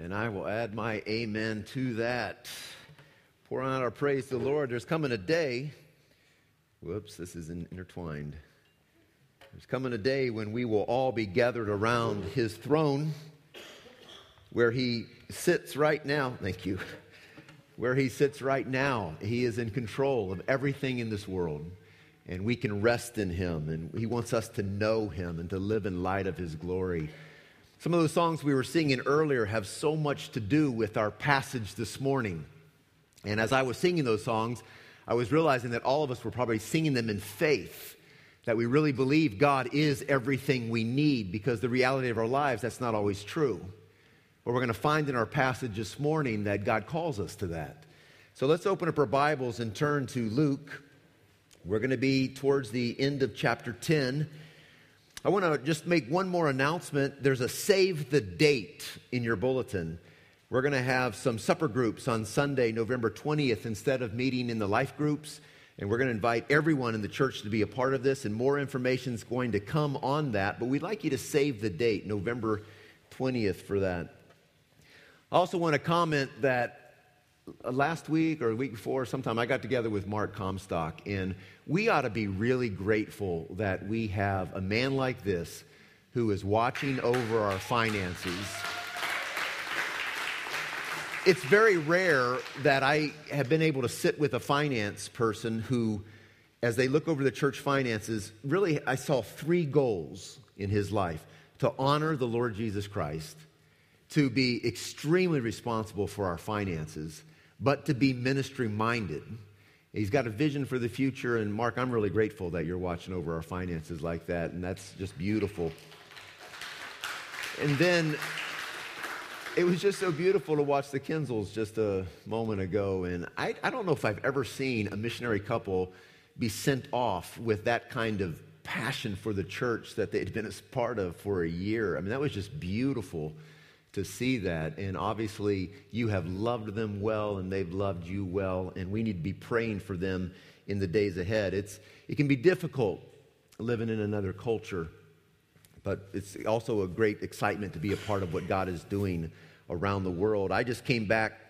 And I will add my amen to that. Pour out our praise to the Lord. There's coming a day. Whoops, this is intertwined. There's coming a day when we will all be gathered around his throne where he sits right now. Thank you. Where he sits right now. He is in control of everything in this world. And we can rest in him. And he wants us to know him and to live in light of his glory. Some of those songs we were singing earlier have so much to do with our passage this morning. And as I was singing those songs, I was realizing that all of us were probably singing them in faith, that we really believe God is everything we need, because the reality of our lives, that's not always true. But we're going to find in our passage this morning that God calls us to that. So let's open up our Bibles and turn to Luke. We're going to be towards the end of chapter 10. I want to just make one more announcement. There's a save the date in your bulletin. We're going to have some supper groups on Sunday, November 20th, instead of meeting in the life groups. And we're going to invite everyone in the church to be a part of this, and more information is going to come on that. But we'd like you to save the date, November 20th, for that. I also want to comment that Uh, last week or a week before, sometime I got together with Mark Comstock, and we ought to be really grateful that we have a man like this who is watching over our finances. It's very rare that I have been able to sit with a finance person who, as they look over the church finances, really, I saw three goals in his life to honor the Lord Jesus Christ, to be extremely responsible for our finances, but to be ministry minded. He's got a vision for the future, and Mark, I'm really grateful that you're watching over our finances like that, and that's just beautiful. And then it was just so beautiful to watch the Kinsels just a moment ago, and I, I don't know if I've ever seen a missionary couple be sent off with that kind of passion for the church that they'd been a part of for a year. I mean, that was just beautiful to see that. And obviously, you have loved them well and they've loved you well, and we need to be praying for them in the days ahead. It's, it can be difficult living in another culture, but it's also a great excitement to be a part of what God is doing around the world. I just came back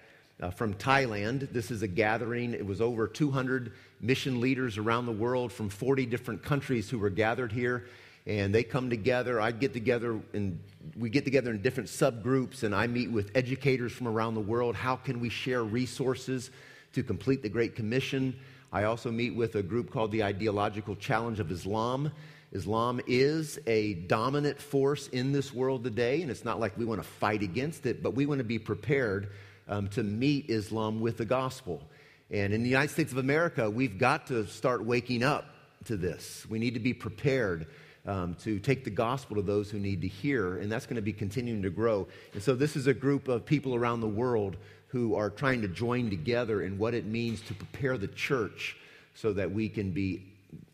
uh, from Thailand. This is a gathering. It was over 200 mission leaders around the world from 40 different countries who were gathered here and they come together. I get together and we get together in different subgroups, and I meet with educators from around the world. How can we share resources to complete the Great Commission? I also meet with a group called the Ideological Challenge of Islam. Islam is a dominant force in this world today, and it's not like we want to fight against it, but we want to be prepared um, to meet Islam with the gospel. And in the United States of America, we've got to start waking up to this. We need to be prepared um, to take the gospel to those who need to hear, and that's going to be continuing to grow. And so, this is a group of people around the world who are trying to join together in what it means to prepare the church so that we can be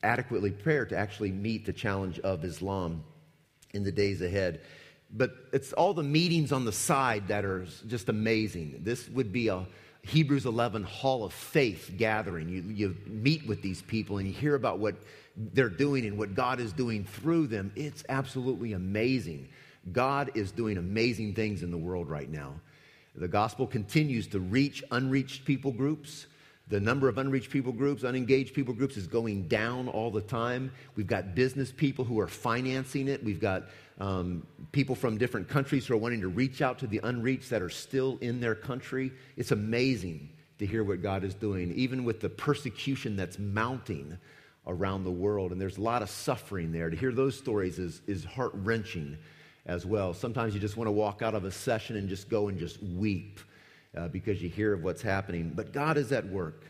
adequately prepared to actually meet the challenge of Islam in the days ahead. But it's all the meetings on the side that are just amazing. This would be a Hebrews 11 Hall of Faith gathering. You, you meet with these people and you hear about what they're doing and what God is doing through them, it's absolutely amazing. God is doing amazing things in the world right now. The gospel continues to reach unreached people groups. The number of unreached people groups, unengaged people groups is going down all the time. We've got business people who are financing it. We've got um, people from different countries who are wanting to reach out to the unreached that are still in their country. It's amazing to hear what God is doing, even with the persecution that's mounting around the world. And there's a lot of suffering there. To hear those stories is, is heart wrenching as well. Sometimes you just want to walk out of a session and just go and just weep uh, because you hear of what's happening. But God is at work.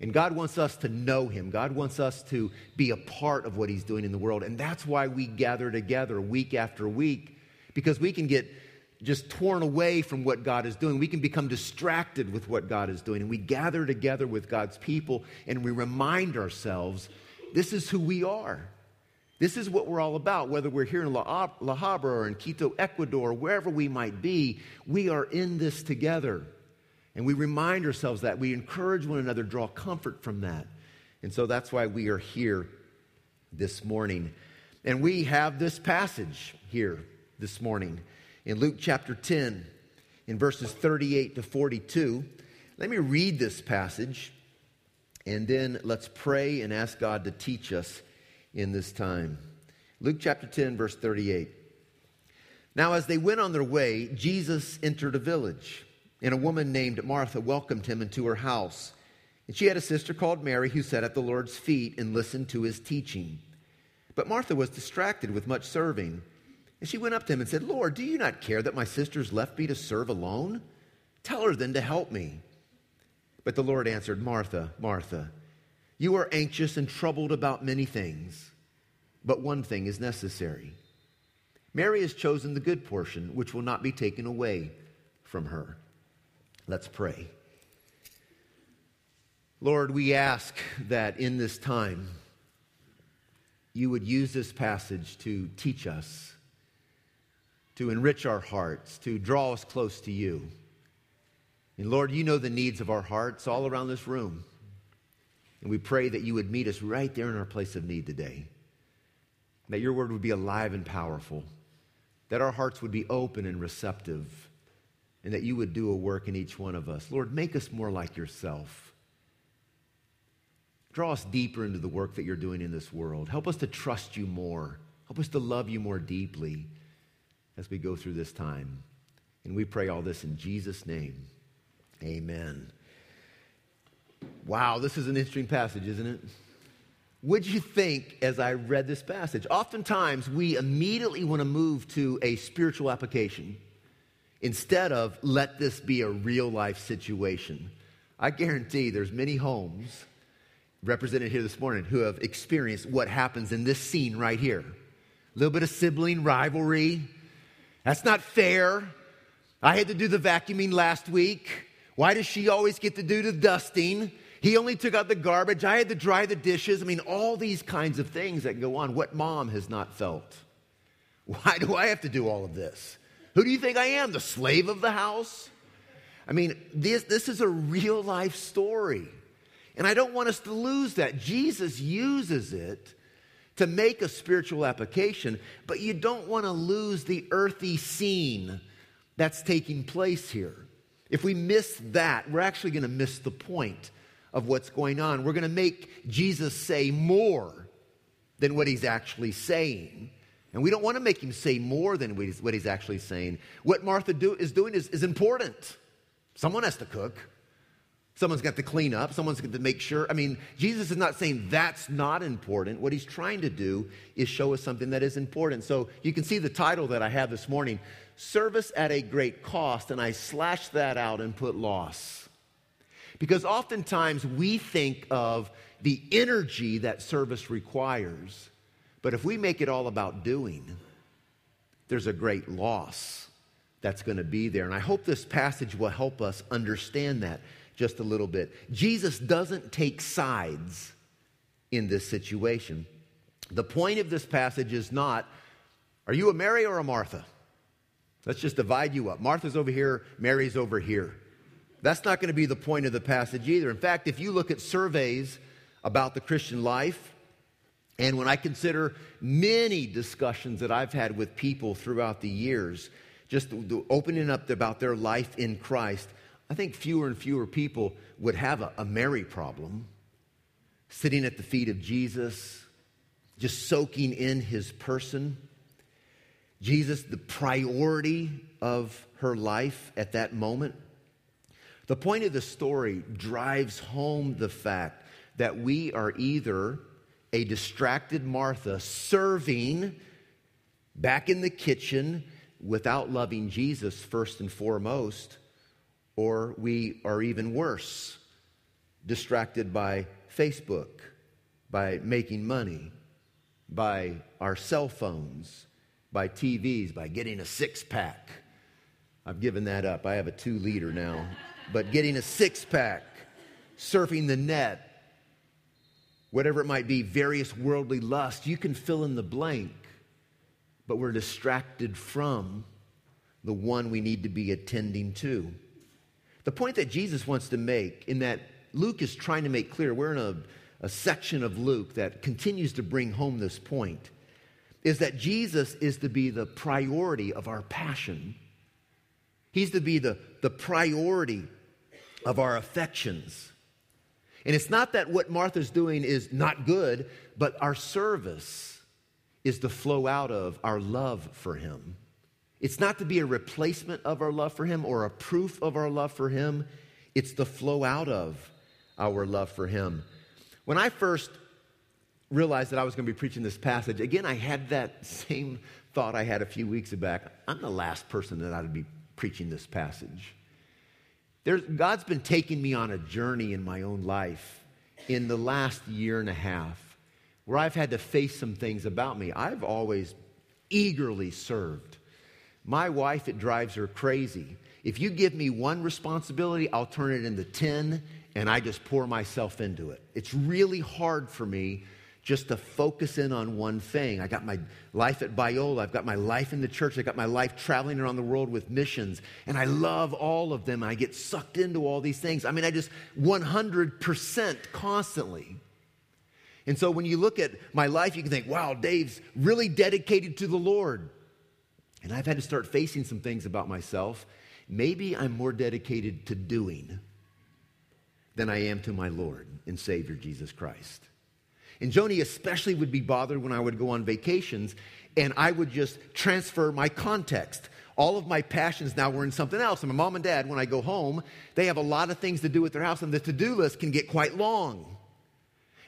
And God wants us to know Him. God wants us to be a part of what He's doing in the world. And that's why we gather together week after week, because we can get just torn away from what God is doing. We can become distracted with what God is doing. And we gather together with God's people and we remind ourselves this is who we are. This is what we're all about, whether we're here in La Habra or in Quito, Ecuador, wherever we might be, we are in this together. And we remind ourselves that. We encourage one another, draw comfort from that. And so that's why we are here this morning. And we have this passage here this morning in Luke chapter 10. in verses 38 to 42. Let me read this passage, and then let's pray and ask God to teach us in this time. Luke chapter 10, verse 38. Now, as they went on their way, Jesus entered a village, and a woman named Martha welcomed him into her house. And she had a sister called Mary who sat at the Lord's feet and listened to his teaching. But Martha was distracted with much serving. And she went up to him and said, Lord, do you not care that my sister's left me to serve alone? Tell her then to help me. But the Lord answered, Martha, Martha, you are anxious and troubled about many things, but one thing is necessary. Mary has chosen the good portion, which will not be taken away from her. Let's pray. Lord, we ask that in this time you would use this passage to teach us, to enrich our hearts, to draw us close to you. And Lord, you know the needs of our hearts all around this room. And we pray that you would meet us right there in our place of need today. That your word would be alive and powerful that our hearts would be open and receptive, and that you would do a work in each one of us. Lord, make us more like yourself. Draw us deeper into the work that you're doing in this world. Help us to trust you more. Help us to love you more deeply as we go through this time. And we pray all this in Jesus' name. Amen. Wow, this is an interesting passage, isn't it? what you think as I read this passage? Oftentimes, we immediately want to move to a spiritual application instead of let this be a real life situation. I guarantee there's many homes represented here this morning who have experienced what happens in this scene right here. A little bit of sibling rivalry. That's not fair. I had to do the vacuuming last week. Why does she always get to do the dusting? He only took out the garbage. I had to dry the dishes. I mean, all these kinds of things that go on. What mom has not felt? Why do I have to do all of this? Who do you think I am? The slave of the house? I mean, this, this is a real life story. And I don't want us to lose that. Jesus uses it to make a spiritual application, but you don't want to lose the earthy scene that's taking place here. If we miss that, we're actually going to miss the point of what's going on. We're going to make Jesus say more than what he's actually saying. And we don't want to make him say more than what he's actually saying. What Martha do, is doing is, is important. Someone has to cook. Someone's got to clean up. Someone's got to make sure. I mean, Jesus is not saying that's not important. What he's trying to do is show us something that is important. So you can see the title that I have this morning Service at a Great Cost, and I slashed that out and put loss. Because oftentimes we think of the energy that service requires, but if we make it all about doing, there's a great loss that's going to be there. And I hope this passage will help us understand that just a little bit. Jesus doesn't take sides in this situation. The point of this passage is not, are you a Mary or a Martha? Let's just divide you up. Martha's over here, Mary's over here. That's not going to be the point of the passage either. In fact, if you look at surveys about the Christian life, and when I consider many discussions that I've had with people throughout the years, just opening up about their life in Christ, I think fewer and fewer people would have a, a Mary problem. Sitting at the feet of Jesus, just soaking in his person. Jesus, the priority of her life at that moment. The point of the story drives home the fact that we are either a distracted Martha serving back in the kitchen without loving Jesus first and foremost, or we are even worse, distracted by Facebook, by making money, by our cell phones, by TVs, by getting a six pack. I've given that up. I have a two liter now but getting a six pack, surfing the net, whatever it might be, various worldly lusts, you can fill in the blank, but we're distracted from the one we need to be attending to. The point that Jesus wants to make, in that Luke is trying to make clear, we're in a, a section of Luke that continues to bring home this point, is that Jesus is to be the priority of our passion He's to be the, the priority of our affections. And it's not that what Martha's doing is not good, but our service is to flow out of our love for Him. It's not to be a replacement of our love for Him or a proof of our love for Him. It's the flow out of our love for Him. When I first realized that I was going to be preaching this passage, again, I had that same thought I had a few weeks back. I'm the last person that I'd be preaching this passage. There's, God's been taking me on a journey in my own life in the last year and a half where I've had to face some things about me. I've always eagerly served. My wife, it drives her crazy. If you give me one responsibility, I'll turn it into 10 and I just pour myself into it. It's really hard for me just to focus in on one thing. I got my life at Biola, I've got my life in the church, I got my life traveling around the world with missions, and I love all of them. I get sucked into all these things. I mean, I just 100% constantly. And so when you look at my life, you can think, wow, Dave's really dedicated to the Lord. And I've had to start facing some things about myself. Maybe I'm more dedicated to doing than I am to my Lord and Savior Jesus Christ. And Joni especially would be bothered when I would go on vacations and I would just transfer my context. All of my passions now were in something else. And my mom and dad, when I go home, they have a lot of things to do with their house, and the to do list can get quite long.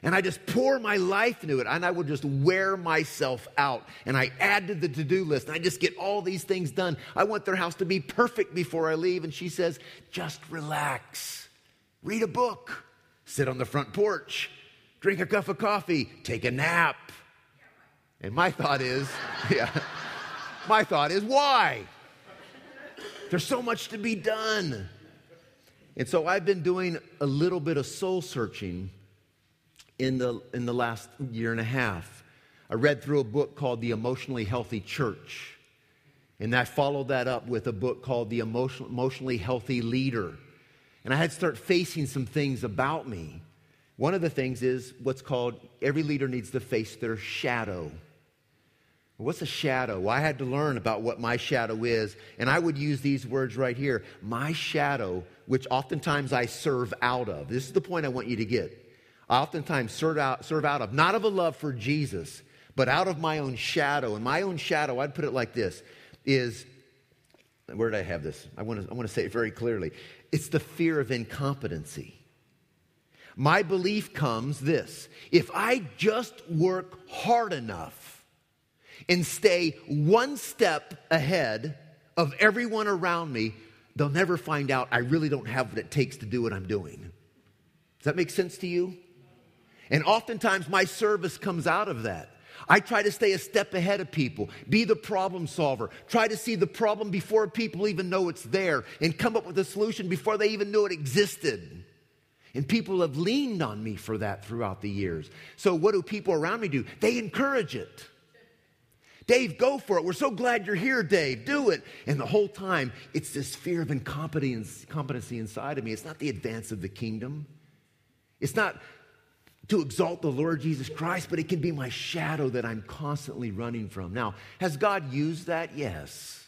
And I just pour my life into it, and I would just wear myself out. And I add to the to do list, and I just get all these things done. I want their house to be perfect before I leave. And she says, just relax, read a book, sit on the front porch, drink a cup of coffee, take a nap. And my thought is, yeah, my thought is, why? There's so much to be done. And so I've been doing a little bit of soul searching in the, in the last year and a half. I read through a book called The Emotionally Healthy Church. And I followed that up with a book called The Emotion, Emotionally Healthy Leader. And I had to start facing some things about me one of the things is what's called every leader needs to face their shadow. What's a shadow? Well, I had to learn about what my shadow is, and I would use these words right here. My shadow, which oftentimes I serve out of. This is the point I want you to get. I oftentimes serve out, serve out of, not of a love for Jesus, but out of my own shadow. And my own shadow, I'd put it like this, is where did I have this? I want to, I want to say it very clearly. It's the fear of incompetency. My belief comes this if I just work hard enough and stay one step ahead of everyone around me, they'll never find out I really don't have what it takes to do what I'm doing. Does that make sense to you? And oftentimes my service comes out of that. I try to stay a step ahead of people, be the problem solver, try to see the problem before people even know it's there, and come up with a solution before they even know it existed. And people have leaned on me for that throughout the years. So, what do people around me do? They encourage it. Dave, go for it. We're so glad you're here, Dave. Do it. And the whole time, it's this fear of incompetency inside of me. It's not the advance of the kingdom, it's not to exalt the Lord Jesus Christ, but it can be my shadow that I'm constantly running from. Now, has God used that? Yes.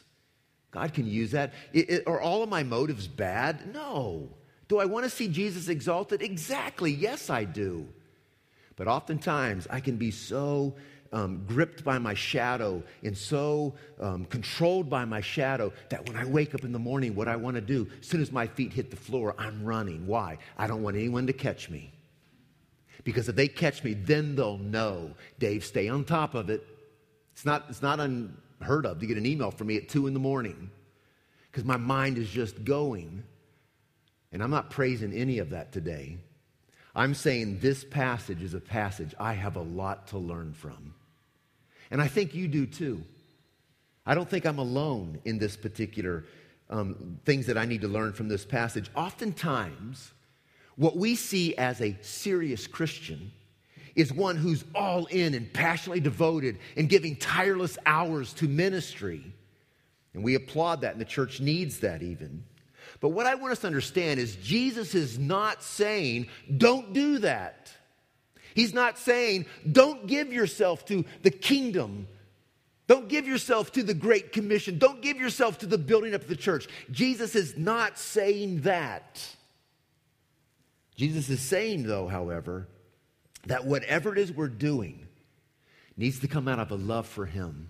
God can use that. It, it, are all of my motives bad? No. Do I want to see Jesus exalted? Exactly. Yes, I do. But oftentimes I can be so um, gripped by my shadow and so um, controlled by my shadow that when I wake up in the morning, what I want to do, as soon as my feet hit the floor, I'm running. Why? I don't want anyone to catch me. Because if they catch me, then they'll know. Dave, stay on top of it. It's not, it's not unheard of to get an email from me at 2 in the morning because my mind is just going. And I'm not praising any of that today. I'm saying this passage is a passage I have a lot to learn from. And I think you do too. I don't think I'm alone in this particular um, things that I need to learn from this passage. Oftentimes, what we see as a serious Christian is one who's all in and passionately devoted and giving tireless hours to ministry. And we applaud that, and the church needs that even. But what I want us to understand is Jesus is not saying, don't do that. He's not saying, don't give yourself to the kingdom, Don't give yourself to the Great Commission. Don't give yourself to the building up of the church. Jesus is not saying that. Jesus is saying, though, however, that whatever it is we're doing needs to come out of a love for Him.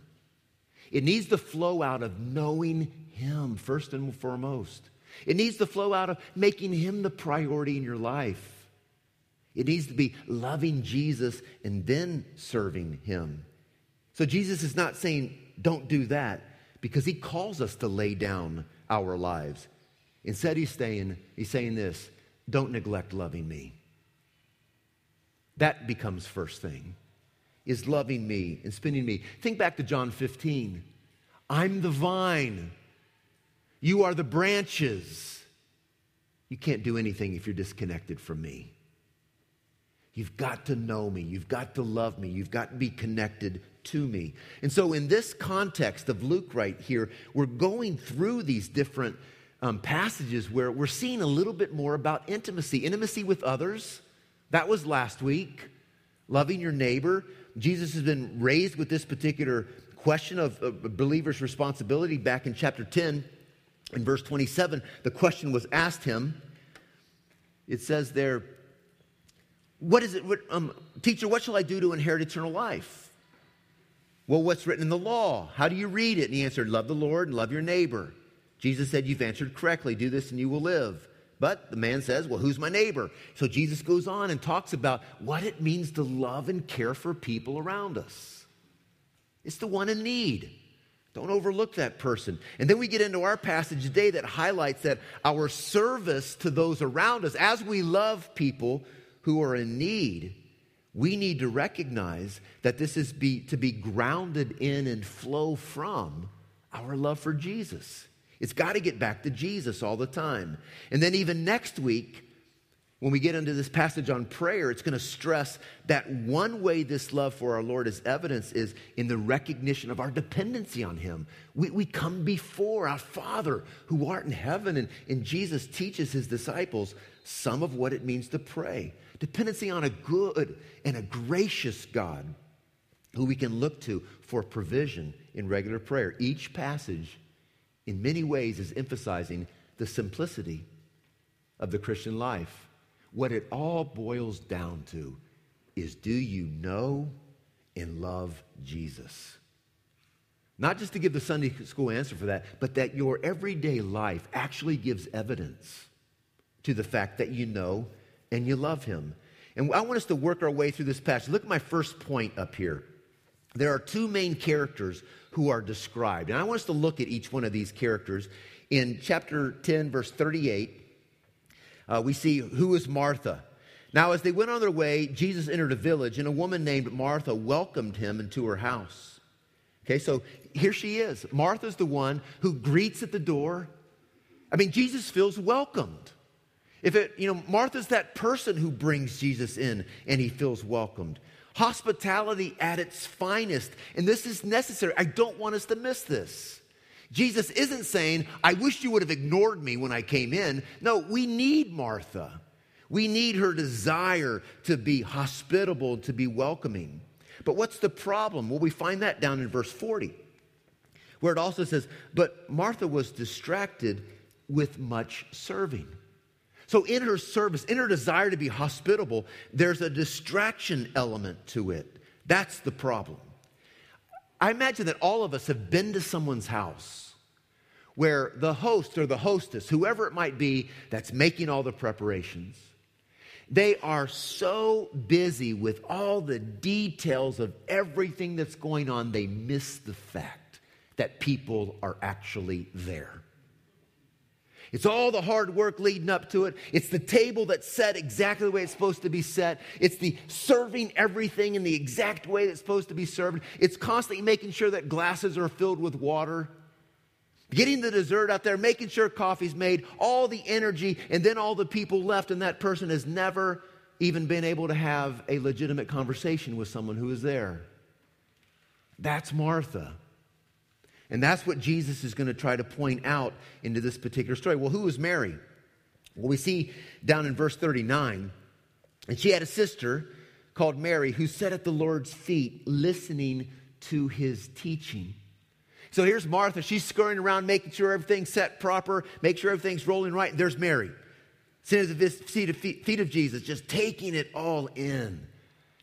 It needs to flow out of knowing Him first and foremost. It needs to flow out of making Him the priority in your life. It needs to be loving Jesus and then serving Him. So Jesus is not saying, don't do that, because He calls us to lay down our lives. Instead, He's saying, he's saying this don't neglect loving me. That becomes first thing, is loving me and spending me. Think back to John 15. I'm the vine. You are the branches. You can't do anything if you're disconnected from me. You've got to know me. You've got to love me. You've got to be connected to me. And so, in this context of Luke right here, we're going through these different um, passages where we're seeing a little bit more about intimacy intimacy with others. That was last week. Loving your neighbor. Jesus has been raised with this particular question of a believer's responsibility back in chapter 10. In verse 27, the question was asked him. It says there, What is it, what, um, teacher, what shall I do to inherit eternal life? Well, what's written in the law? How do you read it? And he answered, Love the Lord and love your neighbor. Jesus said, You've answered correctly. Do this and you will live. But the man says, Well, who's my neighbor? So Jesus goes on and talks about what it means to love and care for people around us. It's the one in need. Don't overlook that person. And then we get into our passage today that highlights that our service to those around us, as we love people who are in need, we need to recognize that this is be, to be grounded in and flow from our love for Jesus. It's got to get back to Jesus all the time. And then, even next week, when we get into this passage on prayer, it's going to stress that one way this love for our Lord is evidence is in the recognition of our dependency on Him. We, we come before our Father who art in heaven, and, and Jesus teaches His disciples some of what it means to pray. Dependency on a good and a gracious God who we can look to for provision in regular prayer. Each passage in many ways is emphasizing the simplicity of the Christian life. What it all boils down to is do you know and love Jesus? Not just to give the Sunday school answer for that, but that your everyday life actually gives evidence to the fact that you know and you love him. And I want us to work our way through this passage. Look at my first point up here. There are two main characters who are described. And I want us to look at each one of these characters. In chapter 10, verse 38, uh, we see who is Martha. Now, as they went on their way, Jesus entered a village, and a woman named Martha welcomed him into her house. Okay, so here she is. Martha's the one who greets at the door. I mean, Jesus feels welcomed. If it, you know, Martha's that person who brings Jesus in and he feels welcomed hospitality at its finest. And this is necessary. I don't want us to miss this. Jesus isn't saying, I wish you would have ignored me when I came in. No, we need Martha. We need her desire to be hospitable, to be welcoming. But what's the problem? Well, we find that down in verse 40, where it also says, But Martha was distracted with much serving. So, in her service, in her desire to be hospitable, there's a distraction element to it. That's the problem. I imagine that all of us have been to someone's house where the host or the hostess, whoever it might be, that's making all the preparations, they are so busy with all the details of everything that's going on, they miss the fact that people are actually there. It's all the hard work leading up to it. It's the table that's set exactly the way it's supposed to be set. It's the serving everything in the exact way that's supposed to be served. It's constantly making sure that glasses are filled with water. Getting the dessert out there, making sure coffee's made, all the energy, and then all the people left, and that person has never even been able to have a legitimate conversation with someone who is there. That's Martha. And that's what Jesus is going to try to point out into this particular story. Well, who is Mary? Well, we see down in verse 39, and she had a sister called Mary who sat at the Lord's feet listening to his teaching. So here's Martha. She's scurrying around, making sure everything's set proper, make sure everything's rolling right. There's Mary, sitting at the feet of Jesus, just taking it all in.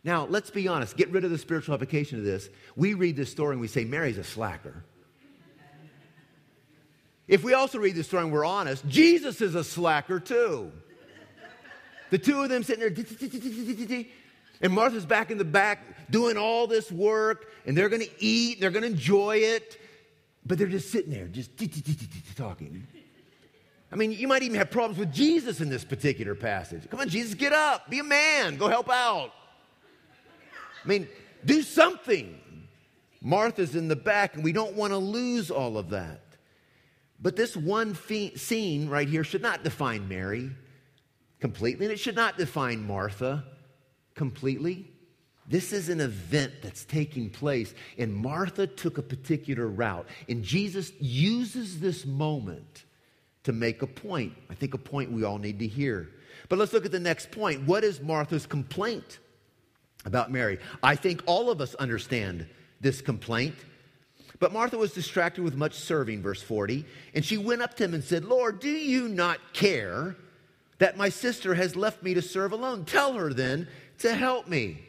Now, let's be honest. Get rid of the spiritual application of this. We read this story and we say, Mary's a slacker. If we also read the story and we're honest, Jesus is a slacker too. The two of them sitting there, and Martha's back in the back doing all this work, and they're going to eat, they're going to enjoy it, but they're just sitting there, just talking. I mean, you might even have problems with Jesus in this particular passage. Come on, Jesus, get up, be a man, go help out. I mean, do something. Martha's in the back, and we don't want to lose all of that. But this one fe- scene right here should not define Mary completely, and it should not define Martha completely. This is an event that's taking place, and Martha took a particular route. And Jesus uses this moment to make a point. I think a point we all need to hear. But let's look at the next point. What is Martha's complaint about Mary? I think all of us understand this complaint. But Martha was distracted with much serving, verse 40, and she went up to him and said, Lord, do you not care that my sister has left me to serve alone? Tell her then to help me.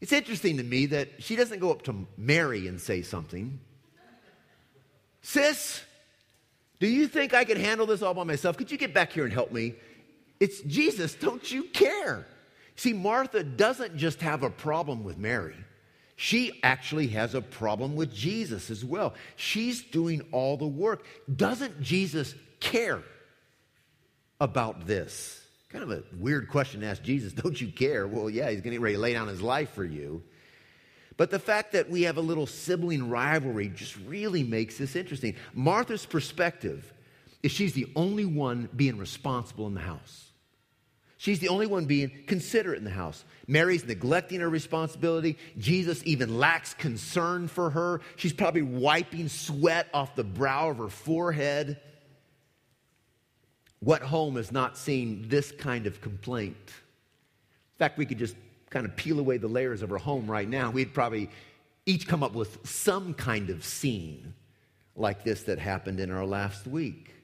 It's interesting to me that she doesn't go up to Mary and say something. Sis, do you think I could handle this all by myself? Could you get back here and help me? It's Jesus, don't you care? See, Martha doesn't just have a problem with Mary. She actually has a problem with Jesus as well. She's doing all the work. Doesn't Jesus care about this? Kind of a weird question to ask Jesus, don't you care? Well, yeah, he's getting ready to lay down his life for you. But the fact that we have a little sibling rivalry just really makes this interesting. Martha's perspective is she's the only one being responsible in the house. She's the only one being considerate in the house. Mary's neglecting her responsibility. Jesus even lacks concern for her. She's probably wiping sweat off the brow of her forehead. What home has not seen this kind of complaint? In fact, we could just kind of peel away the layers of our home right now. We'd probably each come up with some kind of scene like this that happened in our last week.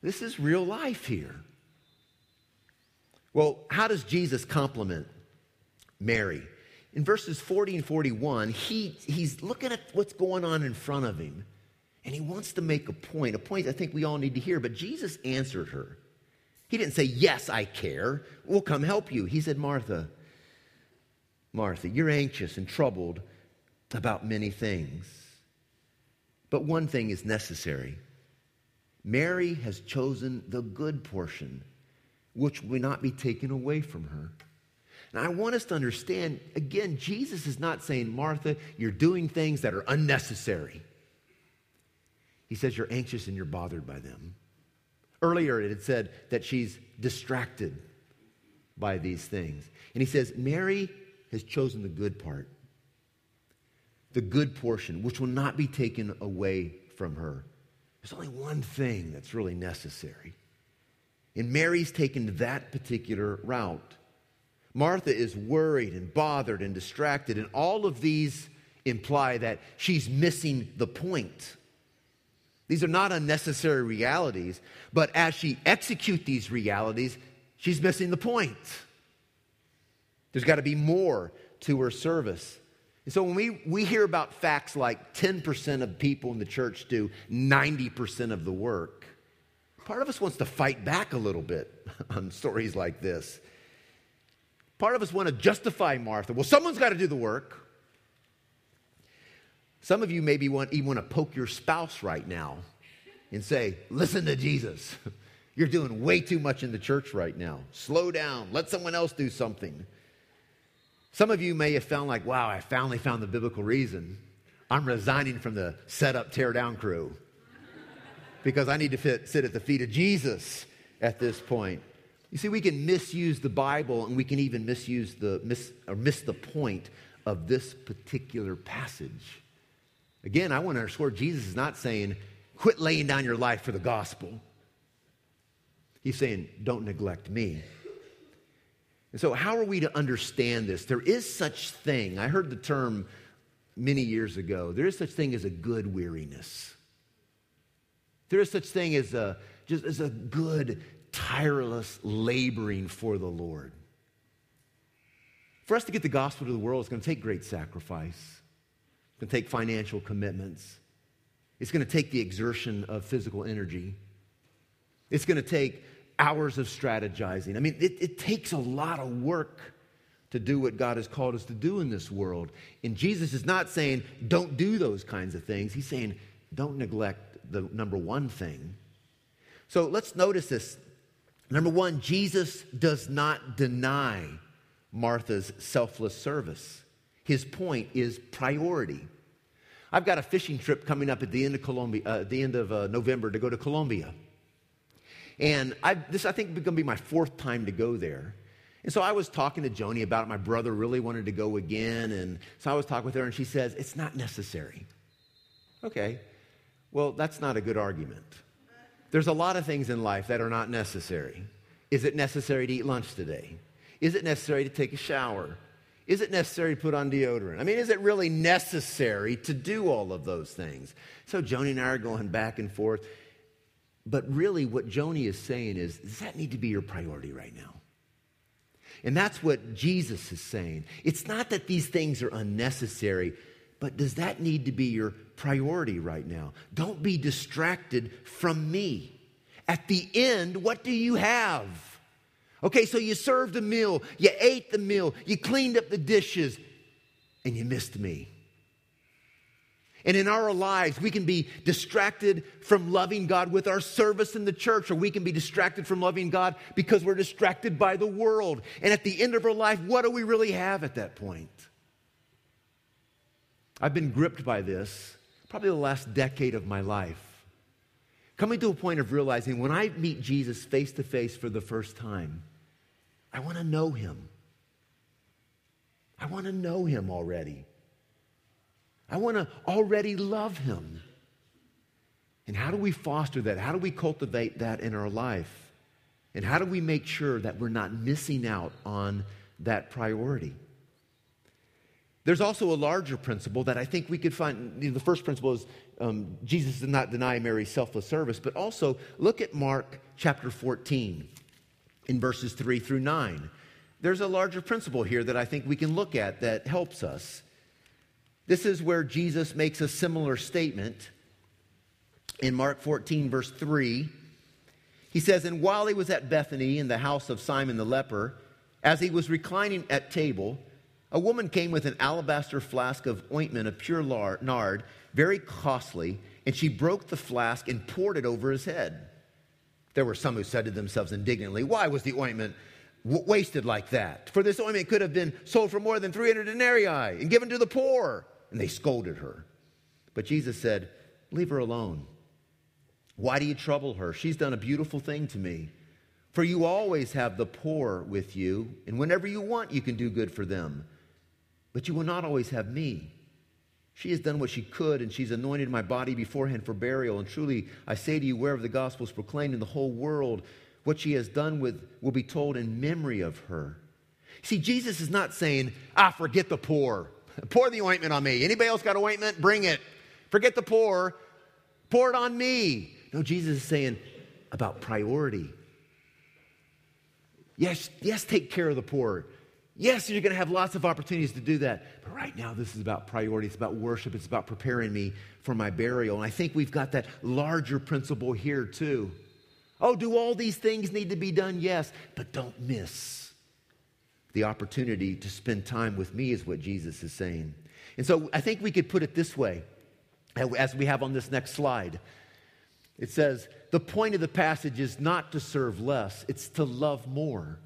This is real life here. Well, how does Jesus compliment Mary? In verses 40 and 41, he, he's looking at what's going on in front of him, and he wants to make a point, a point I think we all need to hear. But Jesus answered her. He didn't say, Yes, I care. We'll come help you. He said, Martha, Martha, you're anxious and troubled about many things. But one thing is necessary. Mary has chosen the good portion which will not be taken away from her. And I want us to understand again, Jesus is not saying, Martha, you're doing things that are unnecessary. He says you're anxious and you're bothered by them. Earlier, it had said that she's distracted by these things. And he says, Mary has chosen the good part, the good portion, which will not be taken away from her. There's only one thing that's really necessary. And Mary's taken that particular route. Martha is worried and bothered and distracted, and all of these imply that she's missing the point. These are not unnecessary realities, but as she executes these realities, she's missing the point. There's got to be more to her service. And so when we, we hear about facts like 10% of people in the church do 90% of the work, Part of us wants to fight back a little bit on stories like this. Part of us want to justify Martha. Well, someone's got to do the work. Some of you maybe want, even want to poke your spouse right now and say, Listen to Jesus. You're doing way too much in the church right now. Slow down. Let someone else do something. Some of you may have found, like, wow, I finally found the biblical reason. I'm resigning from the set up, tear down crew because I need to fit, sit at the feet of Jesus at this point. You see, we can misuse the Bible and we can even misuse the miss, or miss the point of this particular passage. Again, I want to underscore Jesus is not saying, quit laying down your life for the gospel. He's saying, don't neglect me. And so, how are we to understand this? There is such thing. I heard the term many years ago there is such thing as a good weariness. There is such thing as a just as a good, tireless laboring for the Lord. For us to get the gospel to the world, it's going to take great sacrifice. It's going to take financial commitments. It's going to take the exertion of physical energy. It's going to take hours of strategizing. I mean, it, it takes a lot of work to do what God has called us to do in this world. And Jesus is not saying, don't do those kinds of things. He's saying, don't neglect the number one thing. So let's notice this. Number one, Jesus does not deny Martha's selfless service. His point is priority. I've got a fishing trip coming up at the end of Colombia, uh, the end of uh, November to go to Colombia. And I, this, I think, is going to be my fourth time to go there. And so I was talking to Joni about it. My brother really wanted to go again. And so I was talking with her, and she says, It's not necessary. Okay. Well, that's not a good argument. There's a lot of things in life that are not necessary. Is it necessary to eat lunch today? Is it necessary to take a shower? Is it necessary to put on deodorant? I mean, is it really necessary to do all of those things? So Joni and I are going back and forth. But really, what Joni is saying is, does that need to be your priority right now? And that's what Jesus is saying. It's not that these things are unnecessary, but does that need to be your priority right now? Don't be distracted from me. At the end, what do you have? Okay, so you served a meal, you ate the meal, you cleaned up the dishes, and you missed me. And in our lives, we can be distracted from loving God with our service in the church, or we can be distracted from loving God because we're distracted by the world. And at the end of our life, what do we really have at that point? I've been gripped by this probably the last decade of my life. Coming to a point of realizing when I meet Jesus face to face for the first time, I want to know him. I want to know him already. I want to already love him. And how do we foster that? How do we cultivate that in our life? And how do we make sure that we're not missing out on that priority? There's also a larger principle that I think we could find. The first principle is um, Jesus did not deny Mary's selfless service, but also look at Mark chapter 14 in verses 3 through 9. There's a larger principle here that I think we can look at that helps us. This is where Jesus makes a similar statement in Mark 14, verse 3. He says, And while he was at Bethany in the house of Simon the leper, as he was reclining at table, a woman came with an alabaster flask of ointment of pure nard, very costly, and she broke the flask and poured it over his head. There were some who said to themselves indignantly, Why was the ointment w- wasted like that? For this ointment could have been sold for more than 300 denarii and given to the poor and they scolded her. But Jesus said, Leave her alone. Why do you trouble her? She's done a beautiful thing to me. For you always have the poor with you, and whenever you want, you can do good for them. But you will not always have me. She has done what she could, and she's anointed my body beforehand for burial. And truly, I say to you, wherever the gospel is proclaimed in the whole world, what she has done with will be told in memory of her. See, Jesus is not saying, ah, forget the poor. Pour the ointment on me. Anybody else got ointment? Bring it. Forget the poor. Pour it on me. No, Jesus is saying about priority. Yes, yes, take care of the poor. Yes, you're going to have lots of opportunities to do that. But right now, this is about priority. It's about worship. It's about preparing me for my burial. And I think we've got that larger principle here, too. Oh, do all these things need to be done? Yes, but don't miss the opportunity to spend time with me, is what Jesus is saying. And so I think we could put it this way, as we have on this next slide. It says, the point of the passage is not to serve less, it's to love more.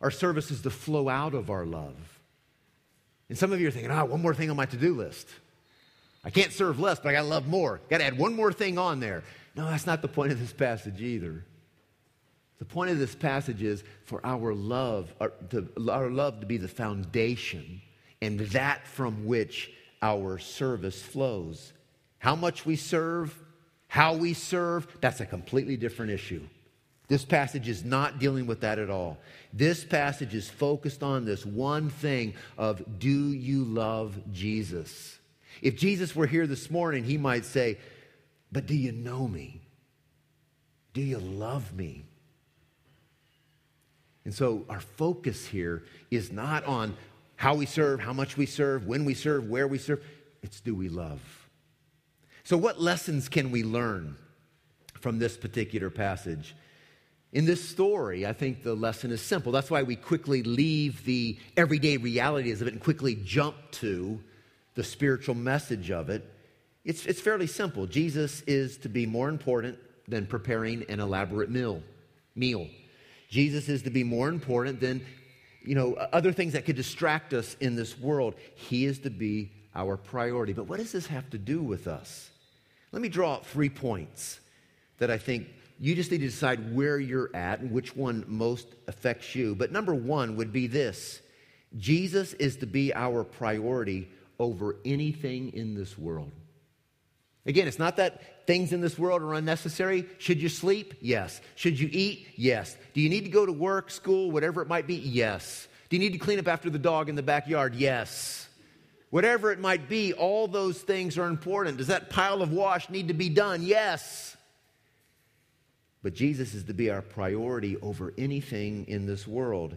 Our service is to flow out of our love. And some of you are thinking, oh, one more thing on my to do list. I can't serve less, but I got to love more. Got to add one more thing on there. No, that's not the point of this passage either. The point of this passage is for our love, our, to, our love to be the foundation and that from which our service flows. How much we serve, how we serve, that's a completely different issue. This passage is not dealing with that at all. This passage is focused on this one thing of do you love Jesus? If Jesus were here this morning, he might say, But do you know me? Do you love me? And so our focus here is not on how we serve, how much we serve, when we serve, where we serve. It's do we love? So, what lessons can we learn from this particular passage? In this story, I think the lesson is simple. That's why we quickly leave the everyday realities of it and quickly jump to the spiritual message of it. It's, it's fairly simple. Jesus is to be more important than preparing an elaborate meal. Meal. Jesus is to be more important than you know other things that could distract us in this world. He is to be our priority. But what does this have to do with us? Let me draw out three points that I think you just need to decide where you're at and which one most affects you. But number one would be this Jesus is to be our priority over anything in this world. Again, it's not that things in this world are unnecessary. Should you sleep? Yes. Should you eat? Yes. Do you need to go to work, school, whatever it might be? Yes. Do you need to clean up after the dog in the backyard? Yes. Whatever it might be, all those things are important. Does that pile of wash need to be done? Yes. But Jesus is to be our priority over anything in this world.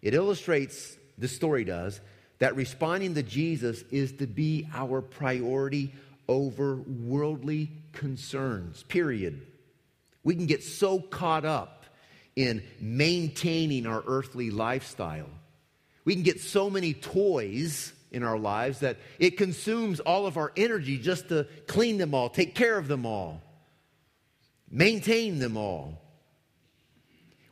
It illustrates, the story does, that responding to Jesus is to be our priority over worldly concerns, period. We can get so caught up in maintaining our earthly lifestyle. We can get so many toys in our lives that it consumes all of our energy just to clean them all, take care of them all, maintain them all.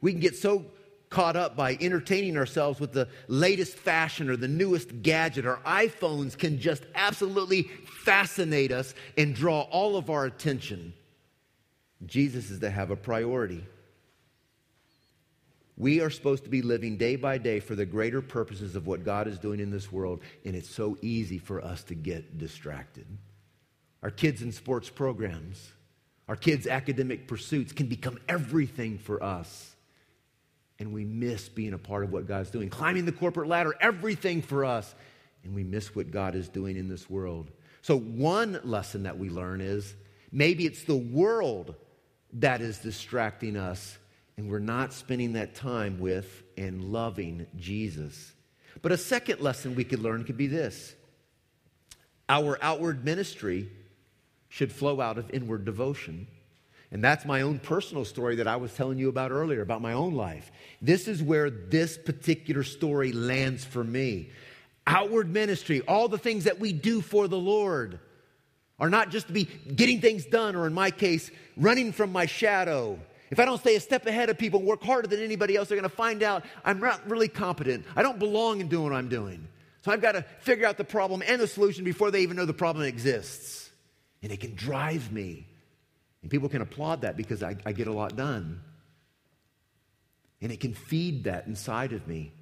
We can get so caught up by entertaining ourselves with the latest fashion or the newest gadget. Our iPhones can just absolutely fascinate us and draw all of our attention. Jesus is to have a priority. We are supposed to be living day by day for the greater purposes of what God is doing in this world, and it's so easy for us to get distracted. Our kids in sports programs, our kids' academic pursuits can become everything for us and we miss being a part of what God's doing. Climbing the corporate ladder, everything for us, and we miss what God is doing in this world. So, one lesson that we learn is maybe it's the world that is distracting us, and we're not spending that time with and loving Jesus. But a second lesson we could learn could be this our outward ministry should flow out of inward devotion. And that's my own personal story that I was telling you about earlier, about my own life. This is where this particular story lands for me. Outward ministry, all the things that we do for the Lord, are not just to be getting things done, or in my case, running from my shadow. If I don't stay a step ahead of people and work harder than anybody else, they're going to find out I'm not really competent. I don't belong in doing what I'm doing. So I've got to figure out the problem and the solution before they even know the problem exists. And it can drive me and people can applaud that because I, I get a lot done. And it can feed that inside of me.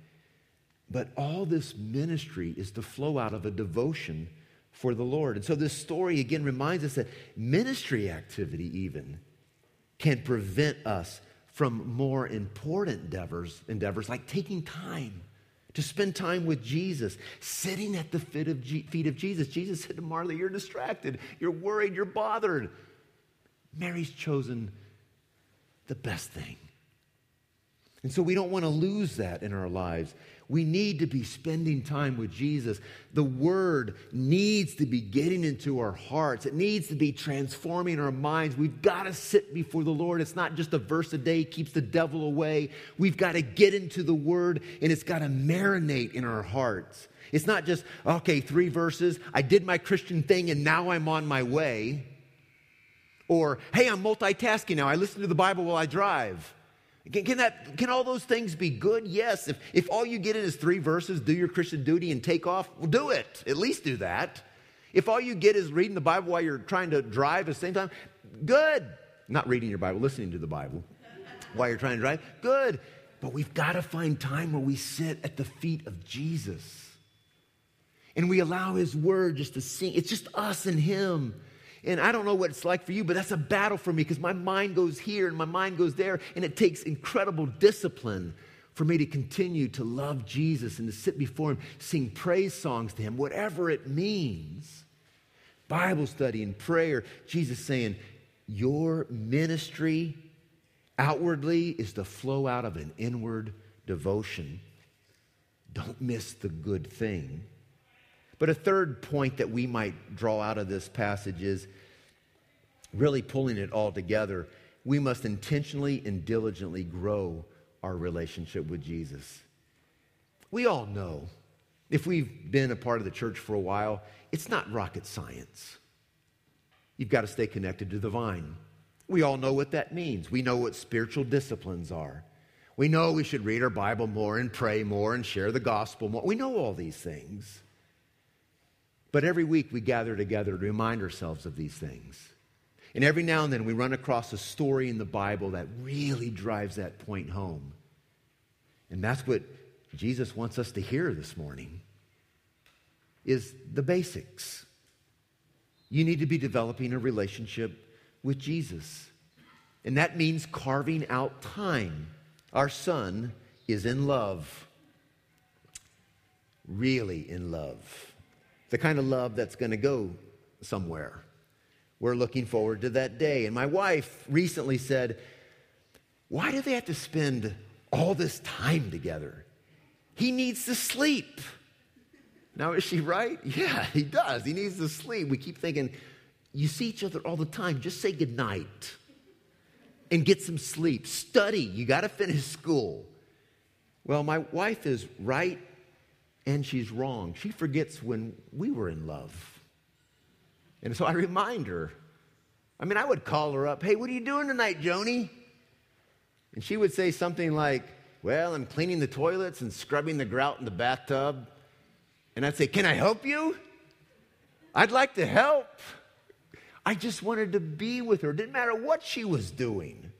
But all this ministry is to flow out of a devotion for the Lord. And so this story again reminds us that ministry activity, even, can prevent us from more important endeavors, endeavors like taking time to spend time with Jesus, sitting at the feet of, feet of Jesus. Jesus said to Martha, You're distracted, you're worried, you're bothered. Mary's chosen the best thing. And so we don't want to lose that in our lives. We need to be spending time with Jesus. The Word needs to be getting into our hearts, it needs to be transforming our minds. We've got to sit before the Lord. It's not just a verse a day keeps the devil away. We've got to get into the Word, and it's got to marinate in our hearts. It's not just, okay, three verses, I did my Christian thing, and now I'm on my way. Or, hey, I'm multitasking now. I listen to the Bible while I drive. Can, can, that, can all those things be good? Yes. If, if all you get in is three verses, do your Christian duty and take off, well, do it. At least do that. If all you get is reading the Bible while you're trying to drive at the same time, good. Not reading your Bible, listening to the Bible while you're trying to drive, good. But we've got to find time where we sit at the feet of Jesus and we allow His Word just to sing. It's just us and Him. And I don't know what it's like for you, but that's a battle for me because my mind goes here and my mind goes there, and it takes incredible discipline for me to continue to love Jesus and to sit before Him, sing praise songs to Him, whatever it means. Bible study and prayer. Jesus saying, Your ministry outwardly is to flow out of an inward devotion. Don't miss the good thing. But a third point that we might draw out of this passage is really pulling it all together. We must intentionally and diligently grow our relationship with Jesus. We all know, if we've been a part of the church for a while, it's not rocket science. You've got to stay connected to the vine. We all know what that means. We know what spiritual disciplines are. We know we should read our Bible more and pray more and share the gospel more. We know all these things. But every week we gather together to remind ourselves of these things. And every now and then we run across a story in the Bible that really drives that point home. And that's what Jesus wants us to hear this morning is the basics. You need to be developing a relationship with Jesus. And that means carving out time. Our son is in love. Really in love. The kind of love that's going to go somewhere. We're looking forward to that day. And my wife recently said, Why do they have to spend all this time together? He needs to sleep. Now, is she right? Yeah, he does. He needs to sleep. We keep thinking, you see each other all the time. Just say goodnight and get some sleep. Study. You got to finish school. Well, my wife is right and she's wrong. She forgets when we were in love. And so I remind her. I mean, I would call her up, hey, what are you doing tonight, Joni? And she would say something like, well, I'm cleaning the toilets and scrubbing the grout in the bathtub. And I'd say, Can I help you? I'd like to help. I just wanted to be with her. It didn't matter what she was doing.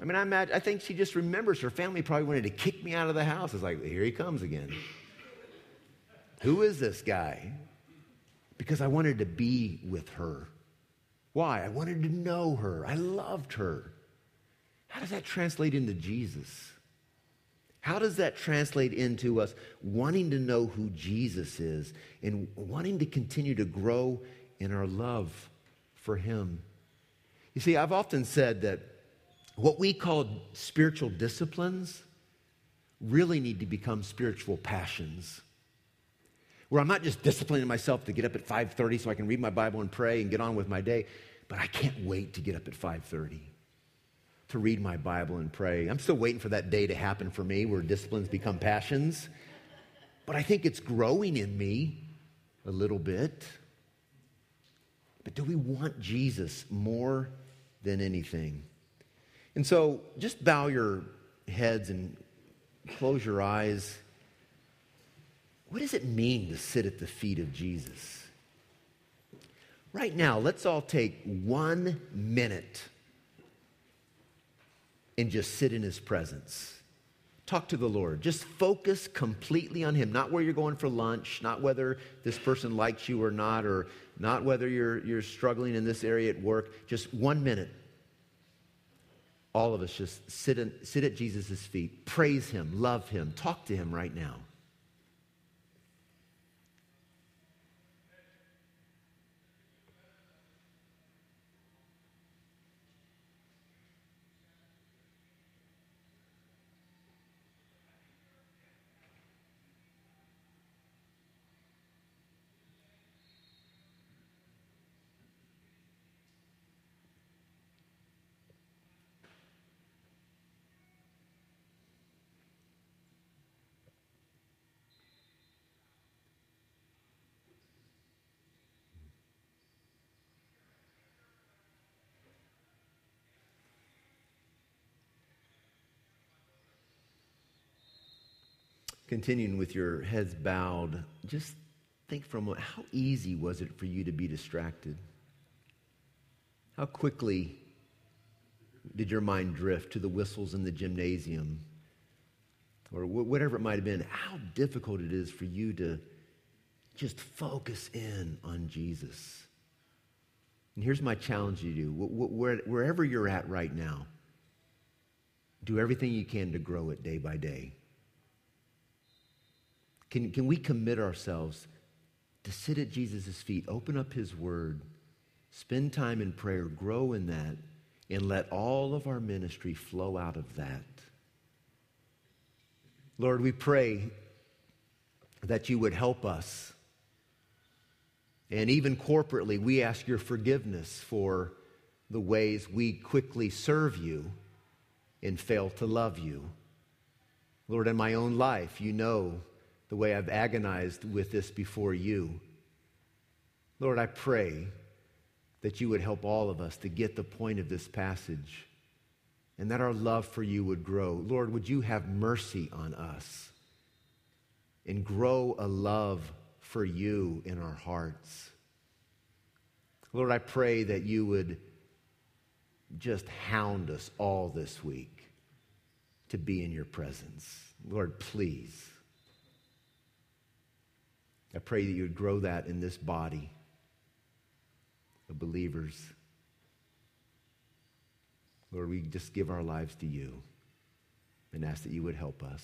I mean, I, imagine, I think she just remembers her family probably wanted to kick me out of the house. It's like, here he comes again. Who is this guy? Because I wanted to be with her. Why? I wanted to know her. I loved her. How does that translate into Jesus? How does that translate into us wanting to know who Jesus is and wanting to continue to grow in our love for Him? You see, I've often said that what we call spiritual disciplines really need to become spiritual passions. Where I'm not just disciplining myself to get up at 5:30 so I can read my Bible and pray and get on with my day, but I can't wait to get up at 5:30 to read my Bible and pray. I'm still waiting for that day to happen for me where disciplines become passions. But I think it's growing in me a little bit. But do we want Jesus more than anything? And so just bow your heads and close your eyes. What does it mean to sit at the feet of Jesus? Right now, let's all take one minute and just sit in his presence. Talk to the Lord. Just focus completely on him, not where you're going for lunch, not whether this person likes you or not, or not whether you're, you're struggling in this area at work. Just one minute. All of us just sit, in, sit at Jesus' feet, praise him, love him, talk to him right now. Continuing with your heads bowed, just think for a moment how easy was it for you to be distracted? How quickly did your mind drift to the whistles in the gymnasium or whatever it might have been? How difficult it is for you to just focus in on Jesus. And here's my challenge to you wherever you're at right now, do everything you can to grow it day by day. Can, can we commit ourselves to sit at Jesus' feet, open up his word, spend time in prayer, grow in that, and let all of our ministry flow out of that. Lord, we pray that you would help us. And even corporately, we ask your forgiveness for the ways we quickly serve you and fail to love you. Lord, in my own life, you know the way I've agonized with this before you. Lord, I pray that you would help all of us to get the point of this passage and that our love for you would grow. Lord, would you have mercy on us and grow a love for you in our hearts? Lord, I pray that you would just hound us all this week to be in your presence. Lord, please. I pray that you would grow that in this body of believers. Lord, we just give our lives to you and ask that you would help us.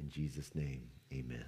In Jesus' name, amen.